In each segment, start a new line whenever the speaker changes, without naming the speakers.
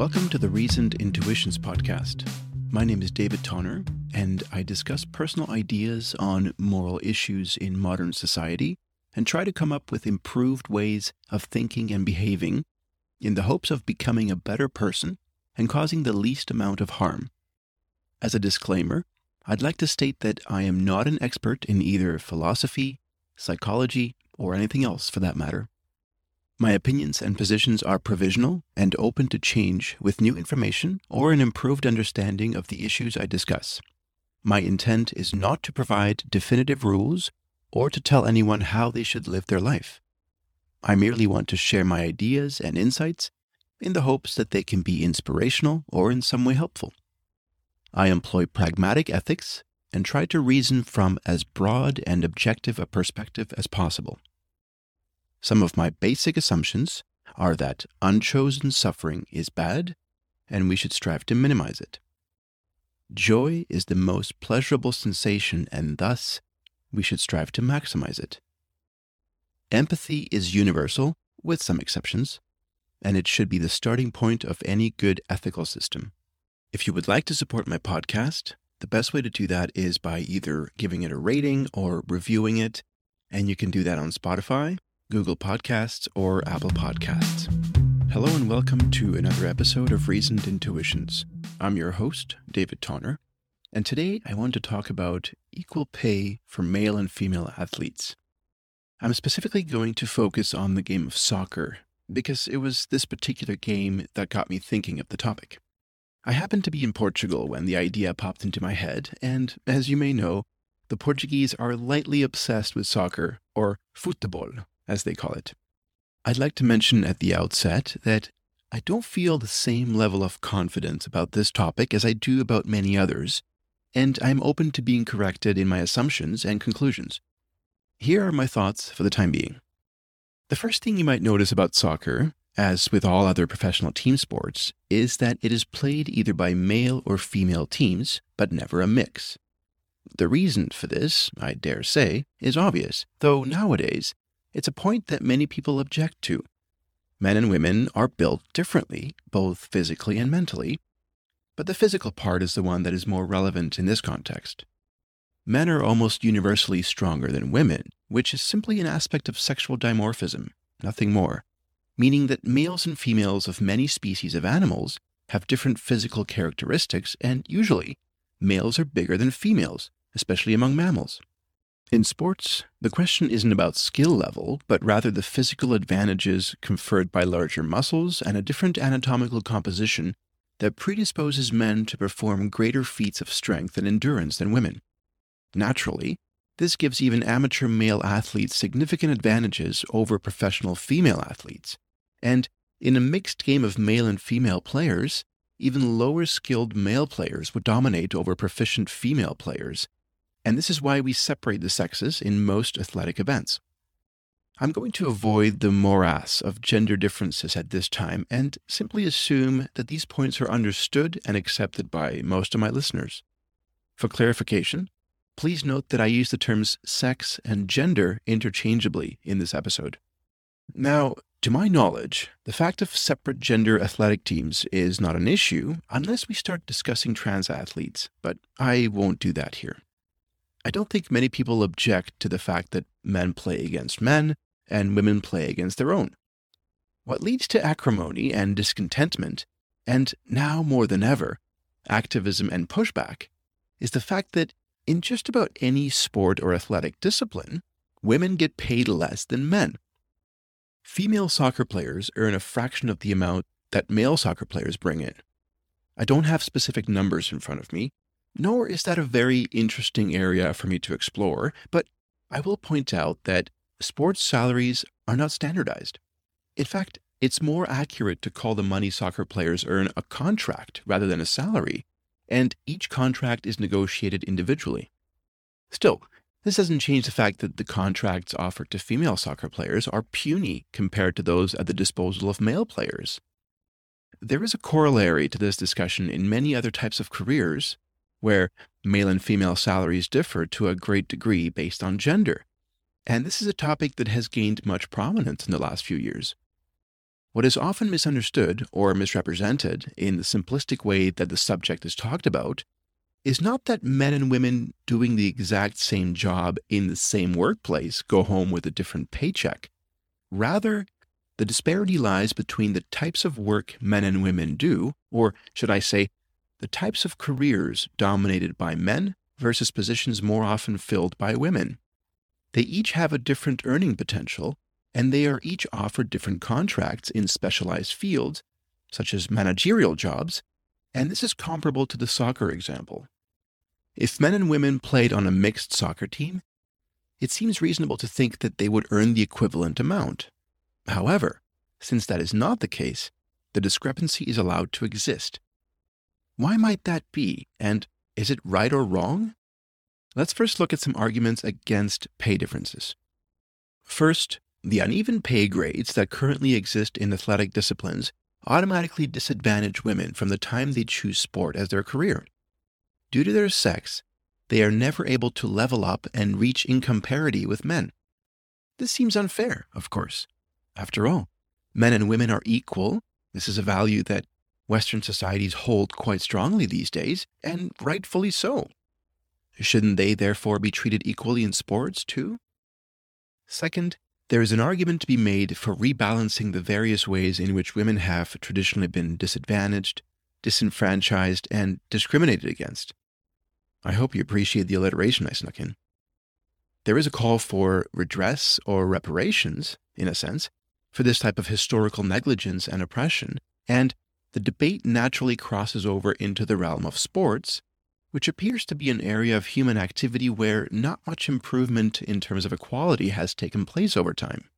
Welcome to the Reasoned Intuitions podcast. My name is David Tonner, and I discuss personal ideas on moral issues in modern society and try to come up with improved ways of thinking and behaving in the hopes of becoming a better person and causing the least amount of harm. As a disclaimer, I'd like to state that I am not an expert in either philosophy, psychology, or anything else for that matter. My opinions and positions are provisional and open to change with new information or an improved understanding of the issues I discuss. My intent is not to provide definitive rules or to tell anyone how they should live their life. I merely want to share my ideas and insights in the hopes that they can be inspirational or in some way helpful. I employ pragmatic ethics and try to reason from as broad and objective a perspective as possible. Some of my basic assumptions are that unchosen suffering is bad and we should strive to minimize it. Joy is the most pleasurable sensation and thus we should strive to maximize it. Empathy is universal, with some exceptions, and it should be the starting point of any good ethical system. If you would like to support my podcast, the best way to do that is by either giving it a rating or reviewing it, and you can do that on Spotify Google Podcasts, or Apple Podcasts. Hello and welcome to another episode of Reasoned Intuitions. I'm your host, David Tonner, and today I want to talk about equal pay for male and female athletes. I'm specifically going to focus on the game of soccer because it was this particular game that got me thinking of the topic. I happened to be in Portugal when the idea popped into my head, and as you may know, the Portuguese are lightly obsessed with soccer, or futebol, as they call it. I'd like to mention at the outset that I don't feel the same level of confidence about this topic as I do about many others, and I'm open to being corrected in my assumptions and conclusions. Here are my thoughts for the time being. The first thing you might notice about soccer, as with all other professional team sports, is that it is played either by male or female teams, but never a mix. The reason for this, I dare say, is obvious, though nowadays it's a point that many people object to. Men and women are built differently, both physically and mentally, but the physical part is the one that is more relevant in this context. Men are almost universally stronger than women, which is simply an aspect of sexual dimorphism, nothing more, meaning that males and females of many species of animals have different physical characteristics, and usually, males are bigger than females, especially among mammals. In sports, the question isn't about skill level, but rather the physical advantages conferred by larger muscles and a different anatomical composition that predisposes men to perform greater feats of strength and endurance than women. Naturally, this gives even amateur male athletes significant advantages over professional female athletes. And in a mixed game of male and female players, even lower skilled male players would dominate over proficient female players and this is why we separate the sexes in most athletic events. I'm going to avoid the morass of gender differences at this time and simply assume that these points are understood and accepted by most of my listeners. For clarification, please note that I use the terms sex and gender interchangeably in this episode. Now, to my knowledge, the fact of separate gender athletic teams is not an issue unless we start discussing trans athletes, but I won't do that here. I don't think many people object to the fact that men play against men and women play against their own. What leads to acrimony and discontentment, and now more than ever, activism and pushback, is the fact that in just about any sport or athletic discipline, women get paid less than men. Female soccer players earn a fraction of the amount that male soccer players bring in. I don't have specific numbers in front of me, nor is that a very interesting area for me to explore, but I will point out that sports salaries are not standardized. In fact, it's more accurate to call the money soccer players earn a contract rather than a salary, and each contract is negotiated individually. Still, this doesn't change the fact that the contracts offered to female soccer players are puny compared to those at the disposal of male players. There is a corollary to this discussion in many other types of careers, where male and female salaries differ to a great degree based on gender. And this is a topic that has gained much prominence in the last few years. What is often misunderstood or misrepresented in the simplistic way that the subject is talked about is not that men and women doing the exact same job in the same workplace go home with a different paycheck. Rather, the disparity lies between the types of work men and women do, or should I say, the types of careers dominated by men versus positions more often filled by women. They each have a different earning potential, and they are each offered different contracts in specialized fields, such as managerial jobs, and this is comparable to the soccer example. If men and women played on a mixed soccer team, it seems reasonable to think that they would earn the equivalent amount. However, since that is not the case, the discrepancy is allowed to exist. Why might that be, and is it right or wrong? Let's first look at some arguments against pay differences. First, the uneven pay grades that currently exist in athletic disciplines automatically disadvantage women from the time they choose sport as their career. Due to their sex, they are never able to level up and reach income parity with men. This seems unfair, of course. After all, men and women are equal. This is a value that Western societies hold quite strongly these days, and rightfully so. Shouldn't they therefore be treated equally in sports, too? Second, there is an argument to be made for rebalancing the various ways in which women have traditionally been disadvantaged, disenfranchised, and discriminated against. I hope you appreciate the alliteration I snuck in. There is a call for redress or reparations, in a sense, for this type of historical negligence and oppression, and the debate naturally crosses over into the realm of sports, which appears to be an area of human activity where not much improvement in terms of equality has taken place over time.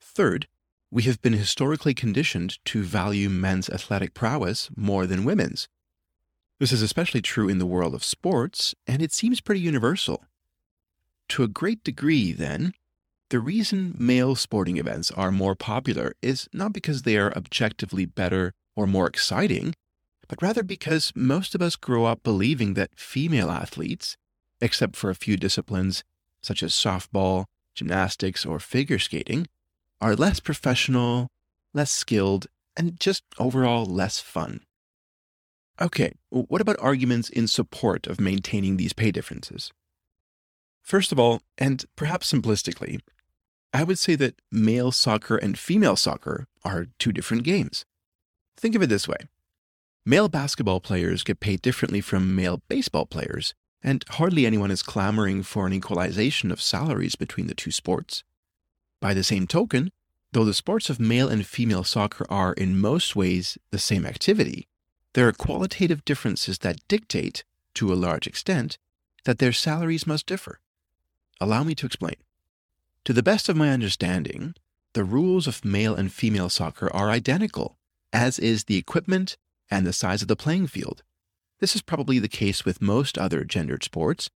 Third, we have been historically conditioned to value men's athletic prowess more than women's. This is especially true in the world of sports, and it seems pretty universal. To a great degree, then, the reason male sporting events are more popular is not because they are objectively better or more exciting, but rather because most of us grow up believing that female athletes, except for a few disciplines such as softball, gymnastics, or figure skating, are less professional, less skilled, and just overall less fun. Okay, what about arguments in support of maintaining these pay differences? First of all, and perhaps simplistically, I would say that male soccer and female soccer are two different games. Think of it this way Male basketball players get paid differently from male baseball players, and hardly anyone is clamoring for an equalization of salaries between the two sports. By the same token, though the sports of male and female soccer are in most ways the same activity, there are qualitative differences that dictate, to a large extent, that their salaries must differ. Allow me to explain. To the best of my understanding, the rules of male and female soccer are identical, as is the equipment and the size of the playing field. This is probably the case with most other gendered sports,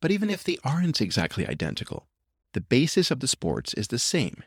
but even if they aren't exactly identical, the basis of the sports is the same.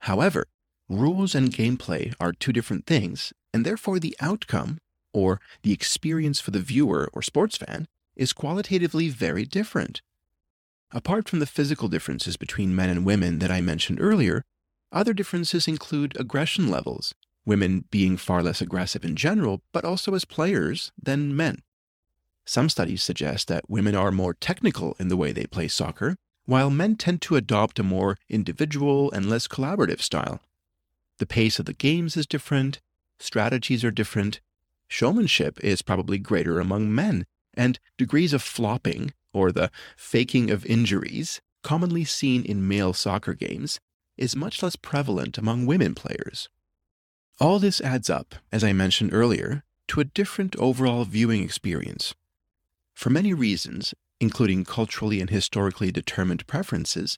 However, rules and gameplay are two different things, and therefore the outcome, or the experience for the viewer or sports fan, is qualitatively very different. Apart from the physical differences between men and women that I mentioned earlier, other differences include aggression levels, women being far less aggressive in general, but also as players than men. Some studies suggest that women are more technical in the way they play soccer, while men tend to adopt a more individual and less collaborative style. The pace of the games is different, strategies are different, showmanship is probably greater among men, and degrees of flopping, or the faking of injuries, commonly seen in male soccer games, is much less prevalent among women players. All this adds up, as I mentioned earlier, to a different overall viewing experience. For many reasons, including culturally and historically determined preferences,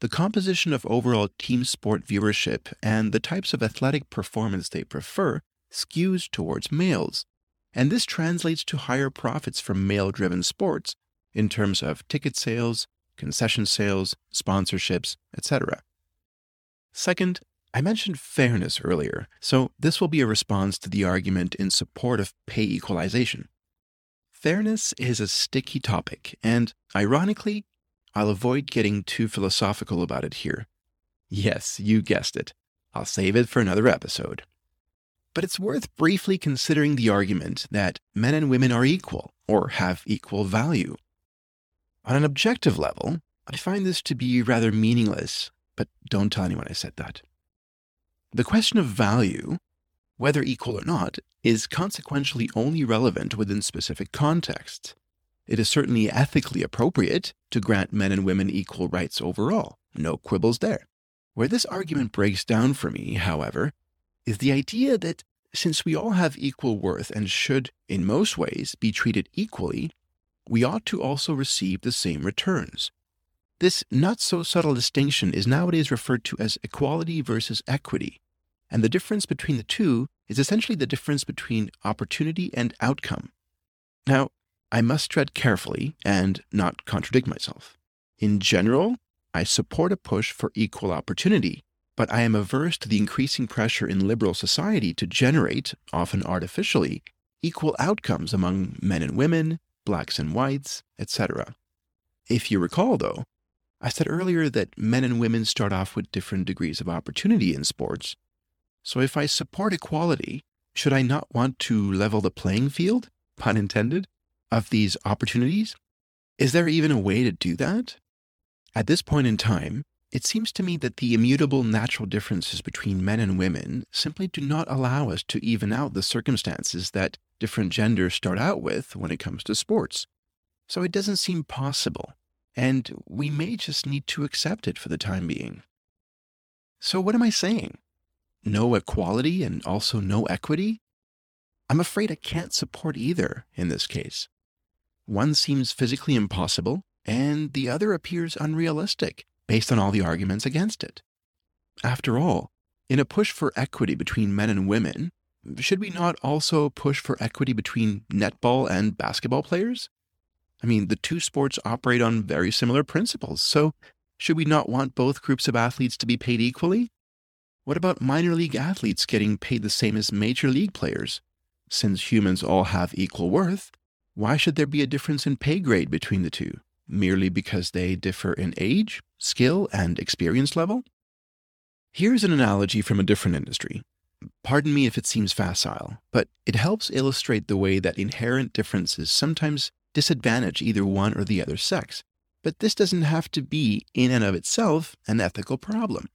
the composition of overall team sport viewership and the types of athletic performance they prefer skews towards males, and this translates to higher profits from male driven sports in terms of ticket sales, concession sales, sponsorships, etc. Second, I mentioned fairness earlier, so this will be a response to the argument in support of pay equalization. Fairness is a sticky topic, and ironically, I'll avoid getting too philosophical about it here. Yes, you guessed it. I'll save it for another episode. But it's worth briefly considering the argument that men and women are equal or have equal value. On an objective level, I find this to be rather meaningless, but don't tell anyone I said that. The question of value, whether equal or not, is consequentially only relevant within specific contexts. It is certainly ethically appropriate to grant men and women equal rights overall. No quibbles there. Where this argument breaks down for me, however, is the idea that since we all have equal worth and should, in most ways, be treated equally, we ought to also receive the same returns. This not so subtle distinction is nowadays referred to as equality versus equity, and the difference between the two is essentially the difference between opportunity and outcome. Now, I must tread carefully and not contradict myself. In general, I support a push for equal opportunity, but I am averse to the increasing pressure in liberal society to generate, often artificially, equal outcomes among men and women, blacks and whites, etc. If you recall, though, I said earlier that men and women start off with different degrees of opportunity in sports. So if I support equality, should I not want to level the playing field, pun intended, of these opportunities? Is there even a way to do that? At this point in time, it seems to me that the immutable natural differences between men and women simply do not allow us to even out the circumstances that different genders start out with when it comes to sports. So it doesn't seem possible, and we may just need to accept it for the time being. So, what am I saying? No equality and also no equity? I'm afraid I can't support either in this case. One seems physically impossible, and the other appears unrealistic based on all the arguments against it. After all, in a push for equity between men and women, should we not also push for equity between netball and basketball players? I mean, the two sports operate on very similar principles, so should we not want both groups of athletes to be paid equally? What about minor league athletes getting paid the same as major league players? Since humans all have equal worth, why should there be a difference in pay grade between the two, merely because they differ in age, skill, and experience level? Here's an analogy from a different industry. Pardon me if it seems facile, but it helps illustrate the way that inherent differences sometimes disadvantage either one or the other sex. But this doesn't have to be, in and of itself, an ethical problem.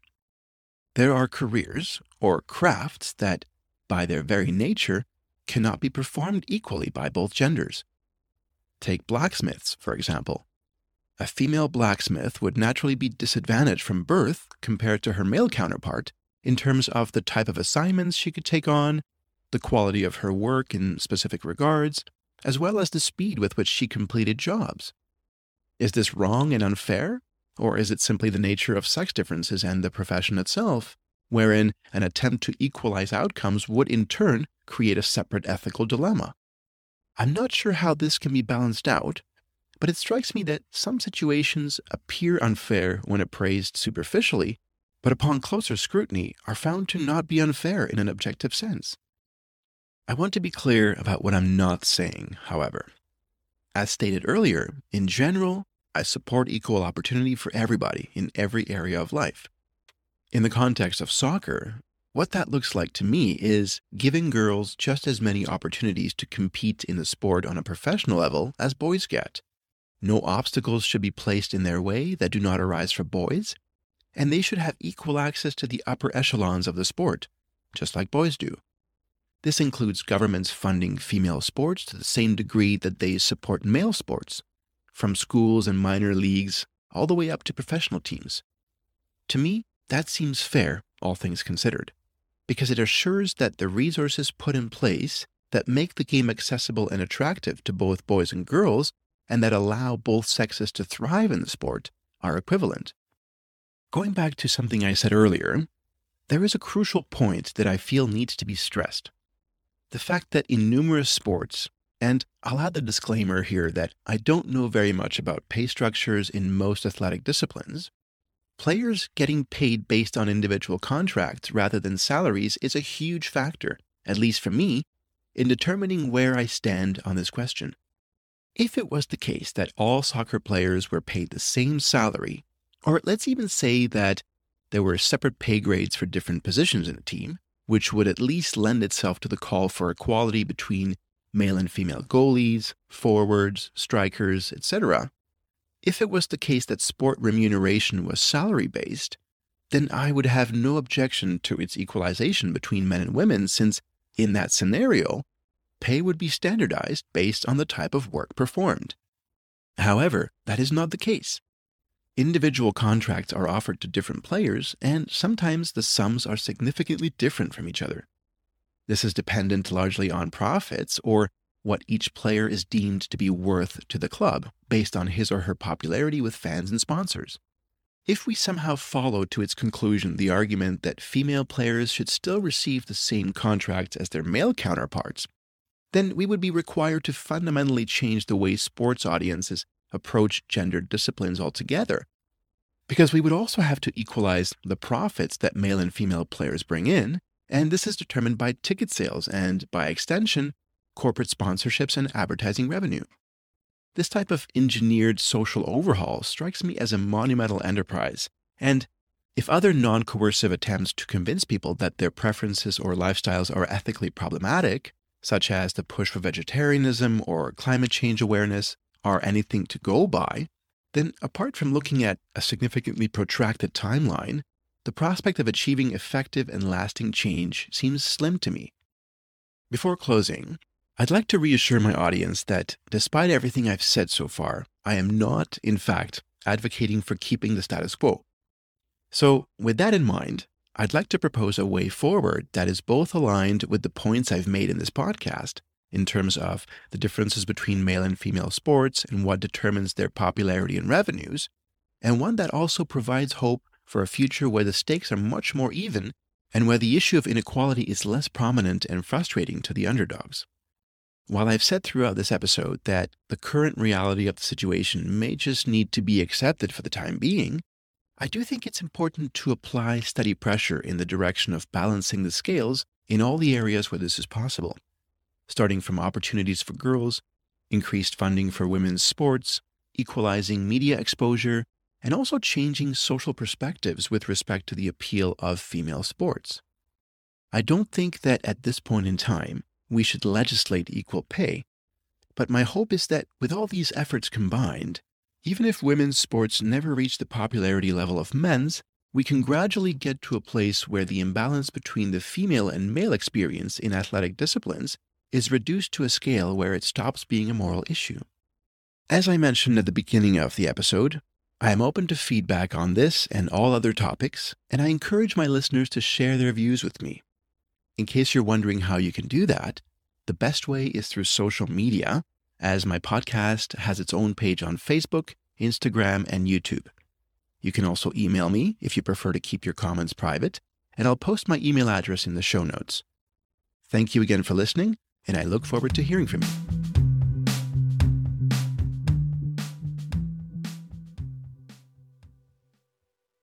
There are careers, or crafts, that, by their very nature, cannot be performed equally by both genders. Take blacksmiths, for example. A female blacksmith would naturally be disadvantaged from birth compared to her male counterpart in terms of the type of assignments she could take on, the quality of her work in specific regards, as well as the speed with which she completed jobs. Is this wrong and unfair? Or is it simply the nature of sex differences and the profession itself, wherein an attempt to equalize outcomes would in turn create a separate ethical dilemma? I'm not sure how this can be balanced out, but it strikes me that some situations appear unfair when appraised superficially, but upon closer scrutiny are found to not be unfair in an objective sense. I want to be clear about what I'm not saying, however. As stated earlier, in general, I support equal opportunity for everybody in every area of life. In the context of soccer, what that looks like to me is giving girls just as many opportunities to compete in the sport on a professional level as boys get. No obstacles should be placed in their way that do not arise for boys, and they should have equal access to the upper echelons of the sport, just like boys do. This includes governments funding female sports to the same degree that they support male sports, from schools and minor leagues all the way up to professional teams. To me, that seems fair, all things considered because it assures that the resources put in place that make the game accessible and attractive to both boys and girls and that allow both sexes to thrive in the sport are equivalent. Going back to something I said earlier, there is a crucial point that I feel needs to be stressed. The fact that in numerous sports, and I'll add the disclaimer here that I don't know very much about pay structures in most athletic disciplines, Players getting paid based on individual contracts rather than salaries is a huge factor, at least for me, in determining where I stand on this question. If it was the case that all soccer players were paid the same salary, or let's even say that there were separate pay grades for different positions in a team, which would at least lend itself to the call for equality between male and female goalies, forwards, strikers, etc. If it was the case that sport remuneration was salary based, then I would have no objection to its equalization between men and women, since in that scenario, pay would be standardized based on the type of work performed. However, that is not the case. Individual contracts are offered to different players, and sometimes the sums are significantly different from each other. This is dependent largely on profits or what each player is deemed to be worth to the club based on his or her popularity with fans and sponsors. If we somehow follow to its conclusion the argument that female players should still receive the same contracts as their male counterparts, then we would be required to fundamentally change the way sports audiences approach gendered disciplines altogether. Because we would also have to equalize the profits that male and female players bring in, and this is determined by ticket sales and, by extension, corporate sponsorships and advertising revenue. This type of engineered social overhaul strikes me as a monumental enterprise, and if other non coercive attempts to convince people that their preferences or lifestyles are ethically problematic, such as the push for vegetarianism or climate change awareness, are anything to go by, then apart from looking at a significantly protracted timeline, the prospect of achieving effective and lasting change seems slim to me. Before closing, I'd like to reassure my audience that despite everything I've said so far, I am not, in fact, advocating for keeping the status quo. So, with that in mind, I'd like to propose a way forward that is both aligned with the points I've made in this podcast in terms of the differences between male and female sports and what determines their popularity and revenues, and one that also provides hope for a future where the stakes are much more even and where the issue of inequality is less prominent and frustrating to the underdogs. While I've said throughout this episode that the current reality of the situation may just need to be accepted for the time being, I do think it's important to apply steady pressure in the direction of balancing the scales in all the areas where this is possible, starting from opportunities for girls, increased funding for women's sports, equalizing media exposure, and also changing social perspectives with respect to the appeal of female sports. I don't think that at this point in time, we should legislate equal pay. But my hope is that with all these efforts combined, even if women's sports never reach the popularity level of men's, we can gradually get to a place where the imbalance between the female and male experience in athletic disciplines is reduced to a scale where it stops being a moral issue. As I mentioned at the beginning of the episode, I am open to feedback on this and all other topics, and I encourage my listeners to share their views with me. In case you're wondering how you can do that, the best way is through social media, as my podcast has its own page on Facebook, Instagram, and YouTube. You can also email me if you prefer to keep your comments private, and I'll post my email address in the show notes. Thank you again for listening, and I look forward to hearing from you.